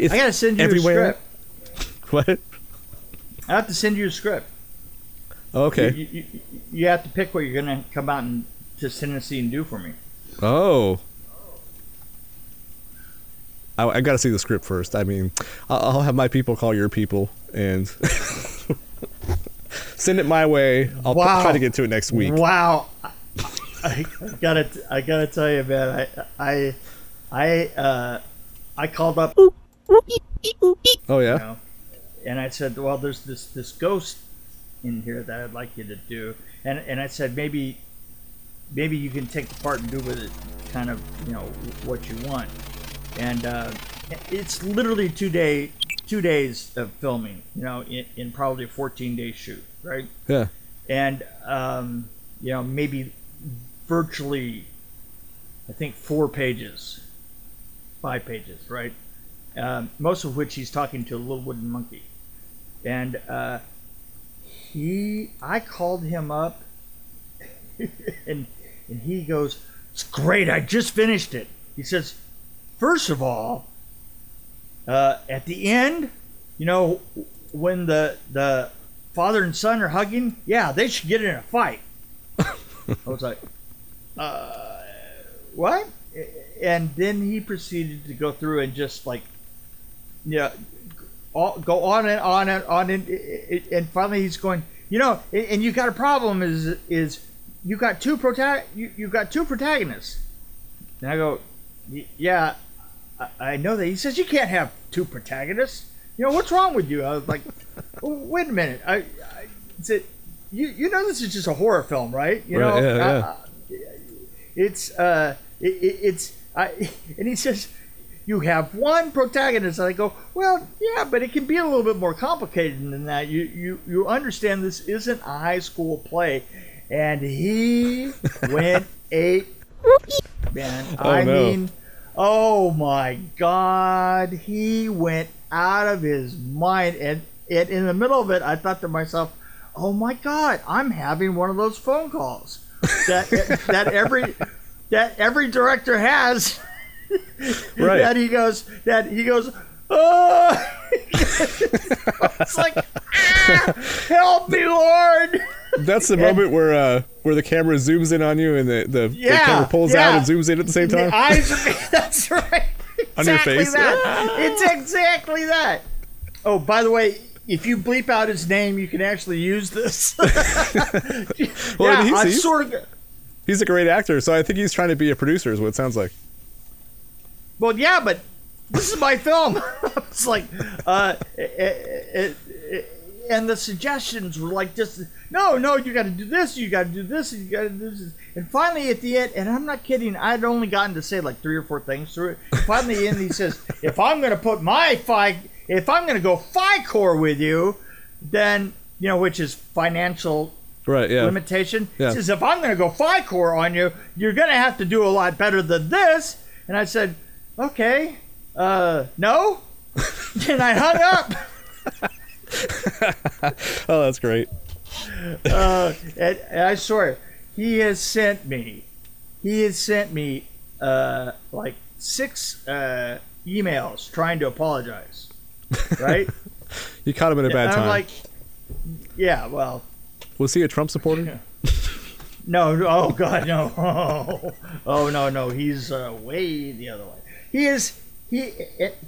It's I gotta send you everywhere. a script. What? I have to send you a script. Okay. You, you, you- have to pick what you're gonna come out and to Tennessee and do for me. Oh. I, I got to see the script first. I mean, I'll, I'll have my people call your people and send it my way. I'll p- try to get to it next week. Wow, I, I gotta I gotta tell you, man. I I I uh, I called up, Oh you yeah. know, and I said, well, there's this this ghost in here that I'd like you to do, and and I said maybe maybe you can take the part and do with it kind of you know what you want, and uh, it's literally two day two days of filming, you know, in, in probably a 14 day shoot, right? Yeah. and um, you know maybe virtually i think four pages five pages right um, most of which he's talking to a little wooden monkey and uh, he i called him up and and he goes it's great i just finished it he says first of all uh, at the end you know when the the father and son are hugging, yeah, they should get in a fight. I was like, uh, what? And then he proceeded to go through and just like, yeah, all, go on and on and on and and finally he's going, you know, and you got a problem is is you got two prota- you you got two protagonists. And I go, yeah, I, I know that. He says you can't have two protagonists. You know what's wrong with you? I was like, "Oh, wait a minute. I, I said, you you know this is just a horror film, right? You Right, know, yeah, yeah. uh, it's uh, it, it's I, and he says. You have one protagonist, and I go, well, yeah, but it can be a little bit more complicated than that. You you you understand this isn't a high school play, and he went ape man. Oh, I no. mean, oh my God, he went out of his mind, and, and in the middle of it, I thought to myself, oh my God, I'm having one of those phone calls that that every that every director has. Right. That he goes, that he goes. Oh, it's like, ah, help me, Lord. That's the moment where uh, where the camera zooms in on you and the, the, the camera pulls yeah. out and zooms in at the same The time. eyes are, that's right. On your face. That. It's exactly that. Oh, by the way, if you bleep out his name, you can actually use this. yeah, he's- he's- sort of. He's a great actor, so I think he's trying to be a producer. Is what it sounds like. Well, yeah, but this is my film. it's like, uh, it, it, it, and the suggestions were like just no, no, you got to do this, you got to do this, you got to do this, and finally at the end, and I'm not kidding, I'd only gotten to say like three or four things through it. Finally, end, he says, if I'm going to put my fi, if I'm going to go FICOR with you, then you know, which is financial Right. Yeah. limitation. Yeah. He says, if I'm going to go FICOR on you, you're going to have to do a lot better than this. And I said, okay, uh, no. and I hung up. Oh, that's great. Uh, and, and I swear, he has sent me, he has sent me uh, like six uh, emails trying to apologize. Right? You caught him at a bad and time. I'm like, yeah, well, Was he a Trump supporter? No, no, oh God, no. Oh, oh no, no. He's uh, way the other way. He is he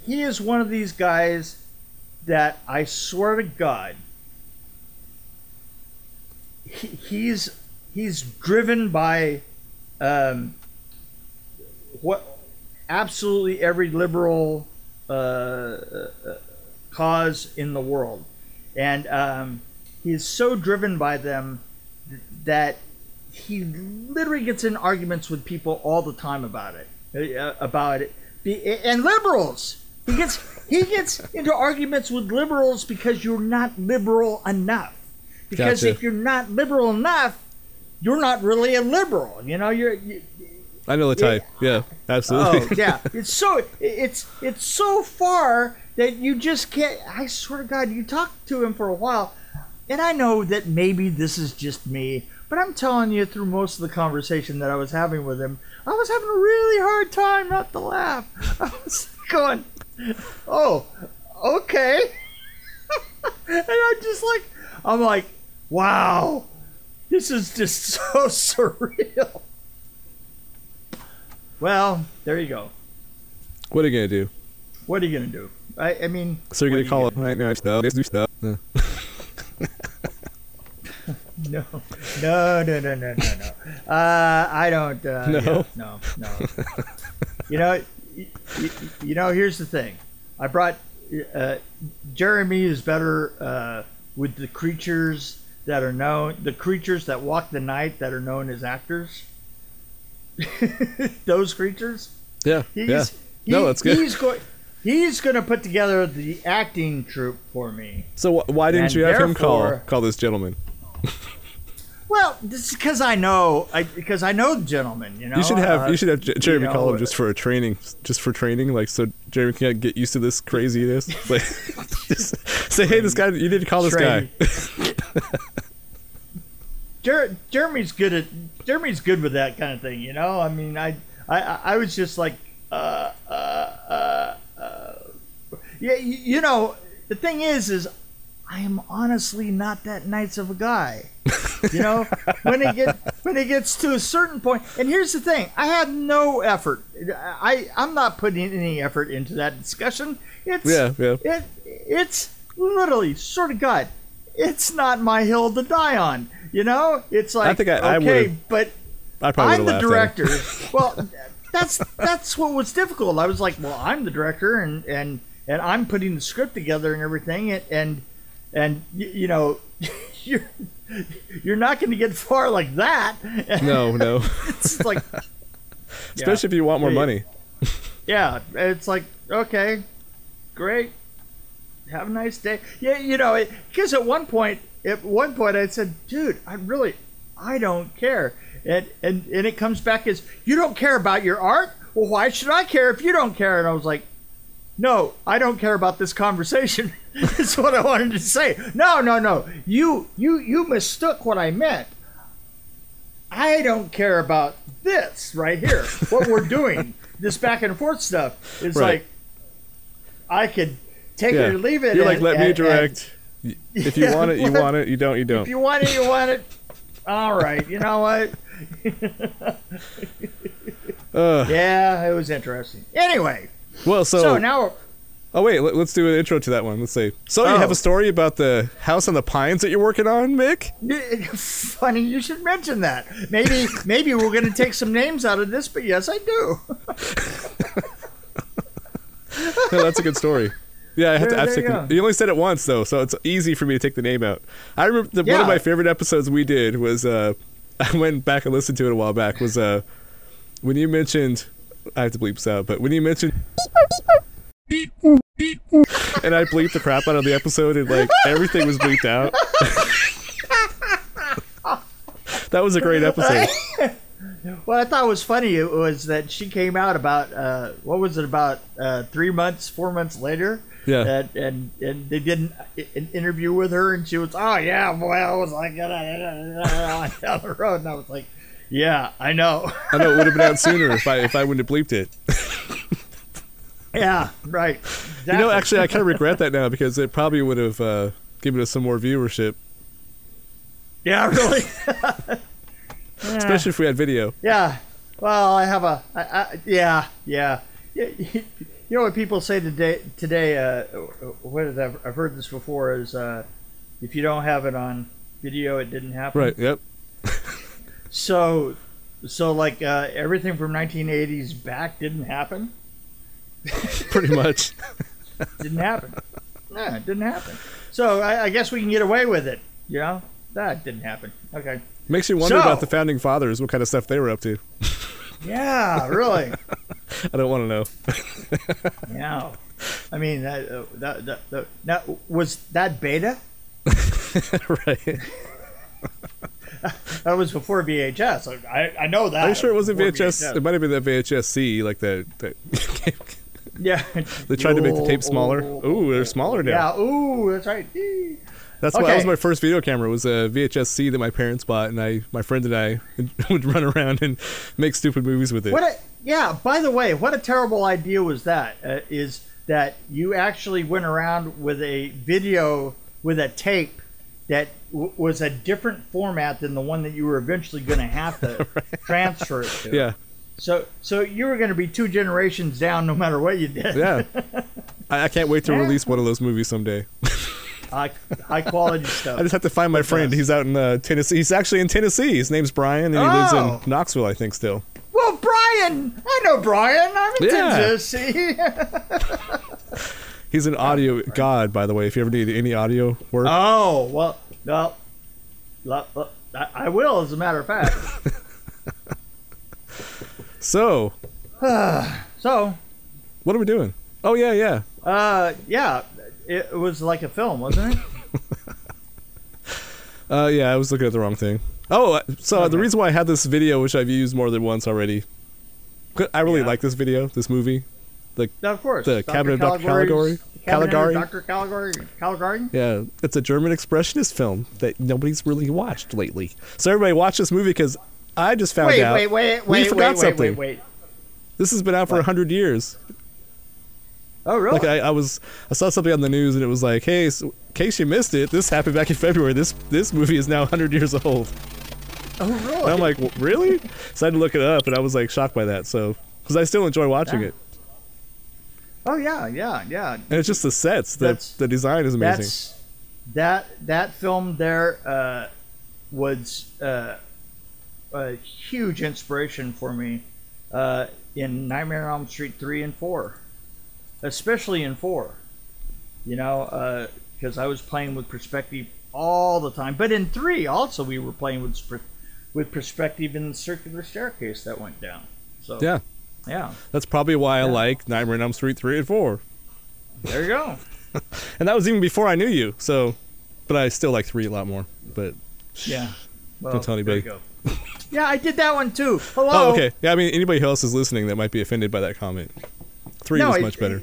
he is one of these guys that I swear to God, he, he's he's driven by um, what absolutely every liberal uh, uh, cause in the world, and um, he is so driven by them th- that he literally gets in arguments with people all the time about it uh, about it and liberals he gets he gets into arguments with liberals because you're not liberal enough because Gotcha. if you're not liberal enough you're not really a liberal you know you're you, I know the type. Yeah, absolutely. Oh yeah, it's so it's it's so far that you just can't. I swear to God, you talk to him for a while, and I know that maybe this is just me, but I'm telling you, through most of the conversation that I was having with him, I was having a really hard time not to laugh. I was going, oh, okay. and I'm just like, I'm like, wow, this is just so surreal. Well, there you go. What are you gonna do? What are you gonna do? I, I mean, So you're gonna call it right now? Stuff. Let's do stuff. No, no, no, no, no, no, no. Uh, I don't. Uh, No? yeah, no, no. you know, you, you know. Here's the thing. I brought uh, Jeremy is better uh, with the creatures that are known, the creatures that walk the night that are known as actors. Those creatures. Yeah. He's, yeah. he- No, that's good. He's going. He's going to put together the acting troupe for me. So wh- why didn't And you have him call call this gentleman? Well, this is because I know, I because I know the gentleman. You know, You should have Uh, you should have J- Jeremy you call him just for a training, just for training, like so Jeremy can get used to this craziness. Like, just say, hey, this guy, you need to call this guy. Jer- Jeremy's good at Jeremy's good with that kind of thing. You know, I mean, I I, I was just like, uh, uh, uh, uh, yeah, you, you know, the thing is, is I am honestly not that nice of a guy. You know, when it get when it gets to a certain point, and here's the thing: I have no effort. I I'm not putting any effort into that discussion. It's Yeah, yeah. It it's literally sort of God. It's not my hill to die on. You know, it's like think I- I okay, would've- but I probably I'm the would've laughed at him. director. well, that's that's what was difficult. I was like, well, I'm the director, and and and I'm putting the script together and everything, and and and y- you know, you're you're not going to get far like that. No, no. it's like, Especially if you want more Yeah. money. yeah, it's like okay, great, have a nice day. Yeah, you know, because at one point, at one point, I said, dude, I really, I don't care, and and and it comes back as you don't care about your art. Well, why should I care if you don't care? And I was like, no, I don't care about this conversation. That's what I wanted to say. No, no, no. You you you mistook what I meant. I don't care about this right here. What we're doing, this back and forth stuff, is Right. like I could take Yeah. it or leave it. You're like, and- let me direct. Y- if you Yeah, want it, you want it. You don't, you don't. If you want it, you want it. All right. You know what? Uh, Yeah, it was interesting. Anyway, well, so, so, now oh wait, let, us do an intro to that one. Let's say. So you have Oh. a story about the house on the pines that you're working on, Mick? funny you should mention that. Maybe maybe we're going to take some names out of this, but yes, I do. No, that's a good story. Yeah, I have to. There- I have to there take you the, you only said it once though, so it's easy for me to take the name out. I remember the, one of my favorite episodes we did was uh, I went back and listened to it a while back. Was uh, when you mentioned I have to bleep this out, but when you mentioned and I bleeped the crap out of the episode and like everything was bleeped out. that was a great episode. What I thought was funny was that she came out about uh, what was it about uh, three months, four months later. Yeah. And, and and they did an, an interview with her, and she was, oh yeah, boy, I was like down the road, and I was like, yeah, I know, I know it would have been out sooner if I if I wouldn't have bleeped it. Yeah, right. You know, actually, I kind of regret that now because it probably would have uh, given us some more viewership, yeah, really. especially if we had video. Yeah. Well, I have a. I, I, yeah, yeah. Yeah, You know what people say today? Today, uh, what is that? I've heard this before. Is uh, if you don't have it on video, it didn't happen. Right. Yep. So, so like uh, everything from 1980s back didn't happen. Pretty much. Didn't happen. no, it didn't happen. So I, I guess we can get away with it. You know, that didn't happen. Okay. Makes you wonder So- about the founding fathers, what kind of stuff they were up to. Yeah, really. I don't want to know. yeah. I mean, that, uh, that, that, that, that was that beta. right. That was before VHS. I, I know that. Are you sure it wasn't Before VHS? It might have been that VHS C, like the. the Yeah. they tried to make the tape smaller. ooh, Ooh, they're smaller now. Yeah. Ooh, that's right. That's why that was my first video camera. Was a VHS C that my parents bought, and I, my friend and I, would run around and make stupid movies with it. What a yeah. By the way, what a terrible idea was that? Uh, is that you actually went around with a video with a tape that w- was a different format than the one that you were eventually going to have to transfer it to. Yeah, So so you were going to be two generations down no matter what you did. yeah. I, I can't wait to Yeah. release one of those movies someday. high, high quality stuff. I just have to find my friend. best. He's out in uh, Tennessee. He's actually in Tennessee. His name's Brian, and he Oh. lives in Knoxville, I think, still. well, Brian, I know Brian. I'm in Yeah. Tennessee. He's an audio god, by the way. If you ever need any audio work, oh well, I I will, as a matter of fact. So So, what are we doing? Oh yeah, yeah. uh, yeah, it was like a film, wasn't it? Uh, yeah, I was looking at the wrong thing. Oh, uh, so the reason why I had this video, which I've used more than once already, I really Yeah. like this video, this movie. No, of course. The Cabinet of Dr. Caligari? Caligari? Dr. Caligari. Caligari? Yeah, it's a German expressionist film that nobody's really watched lately. So everybody watch this movie because I just found Wait, out wait, wait, we wait, forgot wait, something. wait, wait, wait. this has been out for a hundred years. Oh, really? Like I, I was, I saw something on the news and it was like, hey, so, in case you missed it, this happened back in February. This this movie is now hundred years old. oh, And really? I'm like, "Well, really? So I had to look it up, and I was like shocked by that. So because I still enjoy watching Yeah. it, oh, yeah, yeah, yeah. and it's just the sets, the That's- the design is amazing. That's that that film there uh, was uh, a huge inspiration for me uh, in Nightmare on Elm Street three and four, especially in four. You know, because I was playing with perspective all the time, but in three also we were playing with with perspective in the circular staircase that went down. So Yeah, yeah, that's probably why I like Nightmare on Elm Street three and four. there you go. And that was even before I knew you. So, but I still like three a lot more. But Yeah. Well, Don't tell there you anybody. Go. yeah, I did that one too. Hello. oh, okay. Yeah, I mean anybody else is listening that might be offended by that comment. Three No, was it- much better.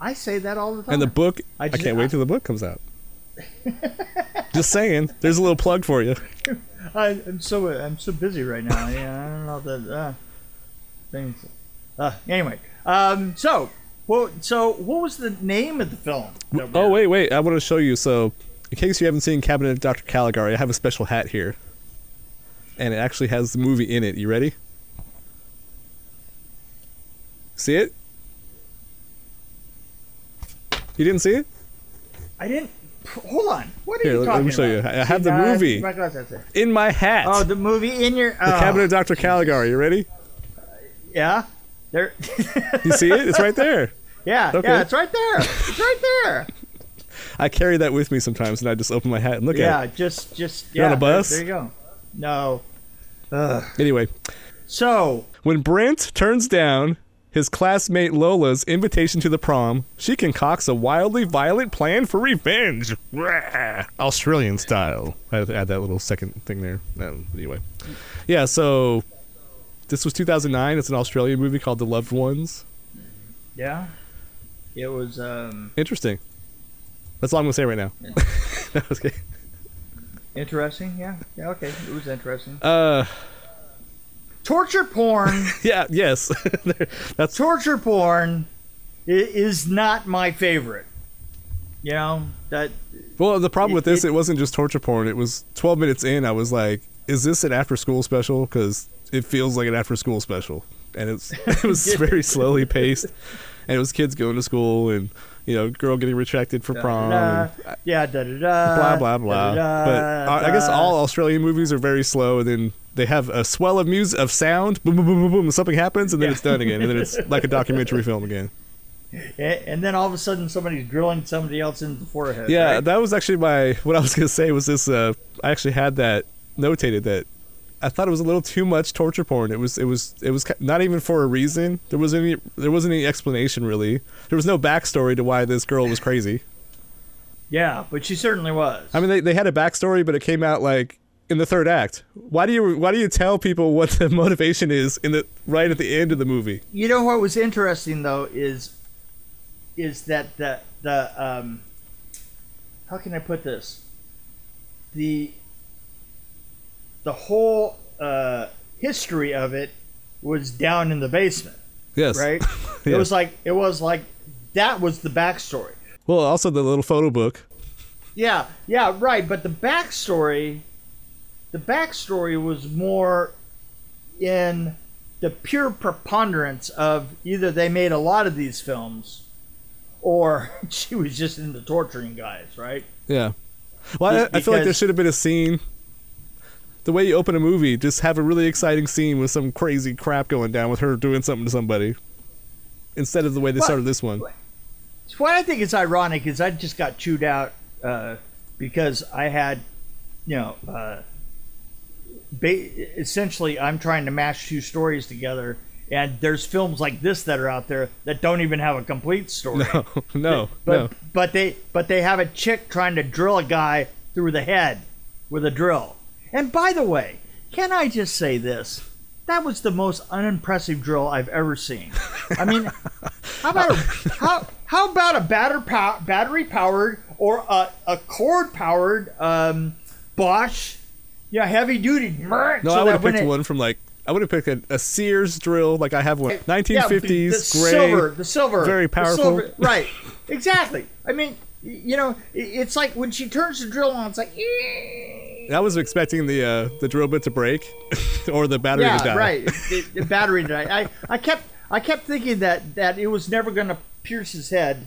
I say that all the time. And the book, I, I can't wait till the book comes out. Just saying, there's a little plug for you. I, I'm so I'm so busy right now. Yeah, I don't know that uh, things. Uh, anyway, um, so well, so what was the name of the film? Oh wait, wait! I want to show you. So, in case you haven't seen Cabinet of Dr. Caligari, I have a special hat here, and it actually has the movie in it. You ready? See it? You didn't see it? I didn't. Hold on. What are Here, you talking let me show you. about? I- I have the uh, movie. In my hat. Oh, the movie in your. the oh, Cabinet of Dr. Caligari. You ready? Yeah. There. You see it? It's right there. yeah. Okay. Yeah. It's right there. It's right there. I carry that with me sometimes, and I just open my hat and look yeah. at it. Yeah, just. Just. You're on a bus? There, there you go. No. Ugh. Anyway, So. When Brent turns down his classmate Lola's invitation to the prom, she concocts a wildly violent plan for revenge. Rah! Australian style. I had to add that little second thing there. Um, anyway. Yeah, so this was 2009. It's an Australian movie called The Loved Ones. Yeah. It was. Um. Interesting. That's all I'm going to say right now. okay. Interesting. Yeah. Yeah. Okay. It was interesting. Uh, Torture porn. yeah, yes. That's torture porn is not my favorite. You know that. Well, the problem It- with this, it- it, wasn't just torture porn. It was 12 minutes in. I was like, "Is this an after-school special?" Because it feels like an after-school special, and it's it was very slowly paced, and it was kids going to school and you know, girl getting retracted for prom, Da, and yeah. Da da da. blah blah blah. da, But I guess all Australian movies are very slow, and then they have a swell of music of sound, boom boom boom boom boom, something happens, and then Yeah. it's done again, and then it's like a documentary film again. And then all of a sudden, somebody's drilling somebody else in the forehead. Yeah, right? that was actually my what I was gonna say was this. Uh, I actually had that notated that I thought it was a little too much torture porn. It was it was it was not even for a reason. There was any there wasn't any explanation really. There was no backstory to why this girl was crazy. yeah, but she certainly was. I mean, they they had a backstory, but it came out like in the third act. Why do you why do you tell people what the motivation is in the right at the end of the movie? you know what was interesting though is is that the the um how can I put this the the whole uh, history of it was down in the basement Yes, right It was like it was like that was the backstory. Well, also the little photo book. Yeah, yeah, right. But the backstory, the backstory was more in the pure preponderance of either they made a lot of these films, or she was just into torturing guys, right? Yeah. Well, I, I feel like there should have been a scene. The way you open a movie, just have a really exciting scene with some crazy crap going down with her doing something to somebody, instead of the way they started this one. What I think is ironic is I just got chewed out uh, because I had, you know, uh, ba- essentially I'm trying to mash two stories together, and there's films like this that are out there that don't even have a complete story. No, no, but no. but they but they have a chick trying to drill a guy through the head with a drill. And by the way, can I just say this? That was the most unimpressive drill I've ever seen. I mean, how about a, how how about a batter pow, battery powered or a, a cord powered um, Bosch, yeah, heavy duty. No, I would have picked one from like I would have picked a, a Sears drill, like I have one, 1950s the, the gray. silver, the silver, very powerful. silver- right? Exactly. I mean, you know, it's like when she turns the drill on, it's like, I was expecting the uh, the drill bit to break, or the battery to yeah, die. right. The, the battery died. I, I kept, I kept thinking that that it was never going to pierce his head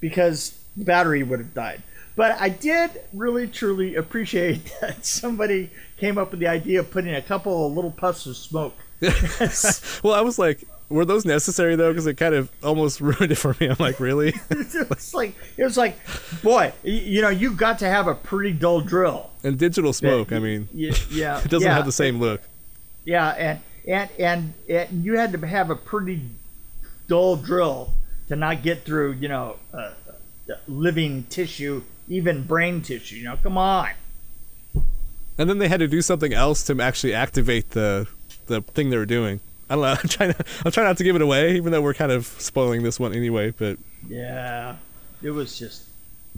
because the battery would have died. But I did really truly appreciate that somebody came up with the idea of putting a couple of little puffs of smoke. well, I was like, were those necessary though? Because it kind of almost ruined it for me. I'm like, really? it was like it was like, boy, you know, you got to have a pretty dull drill. and digital smoke. I mean, Yeah, yeah it doesn't yeah, have the same look. Yeah, and and and, and you had to have a pretty dull drill to not get through, you know, uh, living tissue, even brain tissue. You know, come on. And then they had to do something else to actually activate the the thing they were doing. I don't know. I'm trying to, I'm trying not to give it away, even though we're kind of spoiling this one anyway. But Yeah, it was just,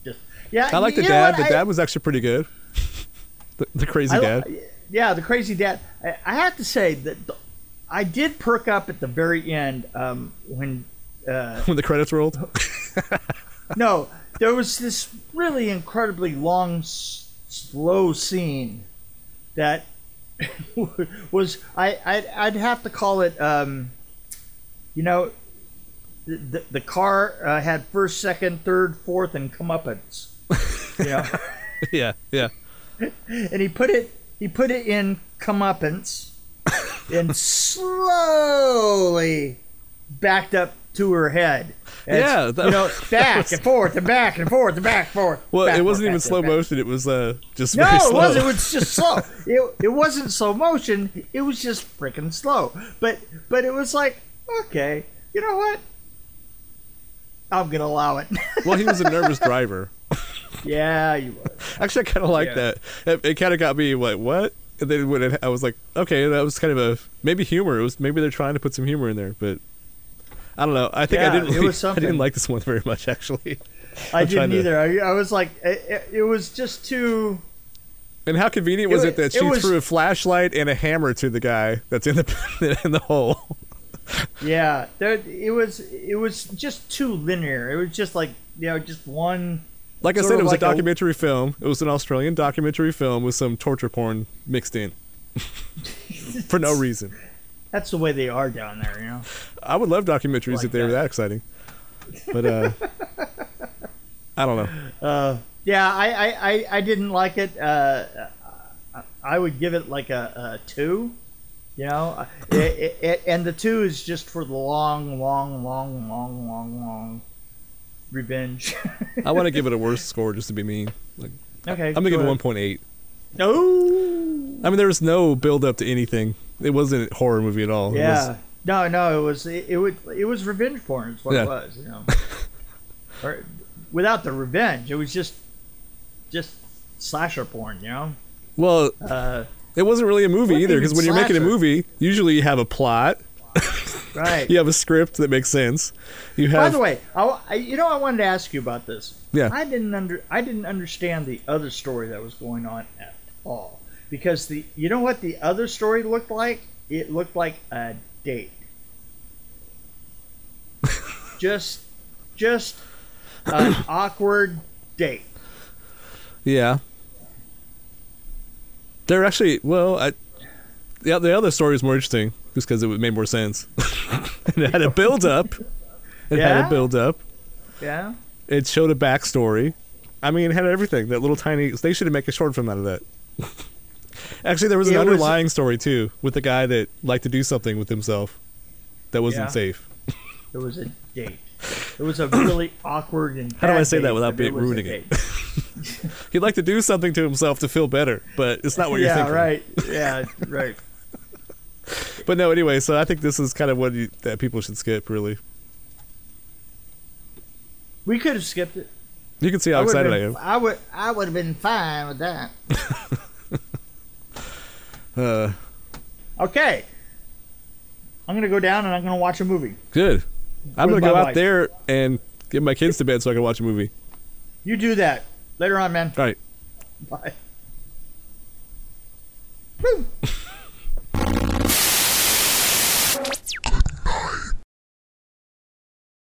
just yeah. I like the dad. The I- dad was actually pretty good. The, the crazy I- dad. Yeah, the crazy dad. I, I have to say that the, I did perk up at the very end um, when uh, When the credits rolled. no, there was this really incredibly long, s- slow scene that was I I'd, I'd have to call it um, you know the the, car uh, had first, second, third, fourth, and comeuppance. You know, yeah, yeah. and he put it he put it in comeuppance and slowly backed up to her head. And Yeah, that- you know, that back was- and forth and back and forth and back and forth. Well, back, it wasn't forth, even slow motion. It was uh, just No, very it wasn't. It was just slow. It, it wasn't slow motion. It was just freaking slow. But but it was like okay, you know what? I'm gonna allow it. well, he was a nervous driver. yeah, you was. Actually, I kind of like Yeah. that. It, it kind of got me like, what? And then when it, I was like, okay, that was kind of a maybe humor. It was maybe they're trying to put some humor in there, but I don't know. I think I didn't. it Really, was I didn't like this one very much, actually. I didn't to- either. I, I was like, it, it, it was just too. And how convenient was It it, that it she was- threw a flashlight and a hammer to the guy that's in the in the hole? Yeah, there, it was. It was just too linear. It was just like you know, just one. Like I said, it was like a a- documentary film. It was an Australian documentary film with some torture porn mixed in for no reason. That's the way they are down there, you know. I would love documentaries Like if they were that. that exciting, but uh, I don't know. Uh, yeah, I, I, I, I didn't like it. Uh, I- would give it like a, a two. You know, it, it, it, and the two is just for the long, long, long, long, long, long revenge. I want to give it a worse score just to be mean. Like, okay, I'm gonna give it go one ahead. point eight. No. I mean, there was no build up to anything. It wasn't a horror movie at all. Yeah. was- No, no, it was it, it would it was revenge porn. Is what Yeah. it was. You know, or, without the revenge, it was just just slasher porn. You know. well, Uh, it wasn't really a movie either because when you're making a movie, usually you have a plot, right. you have a script that makes sense. You have By the way, I, I- you know, I wanted to ask you about this. Yeah. I didn't under I didn't understand the other story that was going on at all because the you know what the other story looked like? It looked like a date. just just an awkward date. Yeah. They're actually well. I, the the other story is more interesting just because it made more sense. it had a build up. It had a build up. Yeah. It showed a backstory. I mean, it had everything. That little tiny. They should have make a short film out of that. Actually, there was an It was- underlying story too with the guy that liked to do something with himself that wasn't Yeah. safe. It was a date. It was a really awkward and How do I say that without being- ruining it? He'd like to do something to himself to feel better, but it's not what you're yeah, thinking. right. Yeah, right. But no, anyway. So I think this is kind of what you, that people should skip. Really, We could have skipped it. you can see how I excited I am. I would. I would have been fine with that. Uh, okay. I'm gonna go down and I'm gonna watch a movie. Good. I'm gonna go wife. out there and get my kids to bed so I can watch a movie. You do that later on, man. All right. Bye.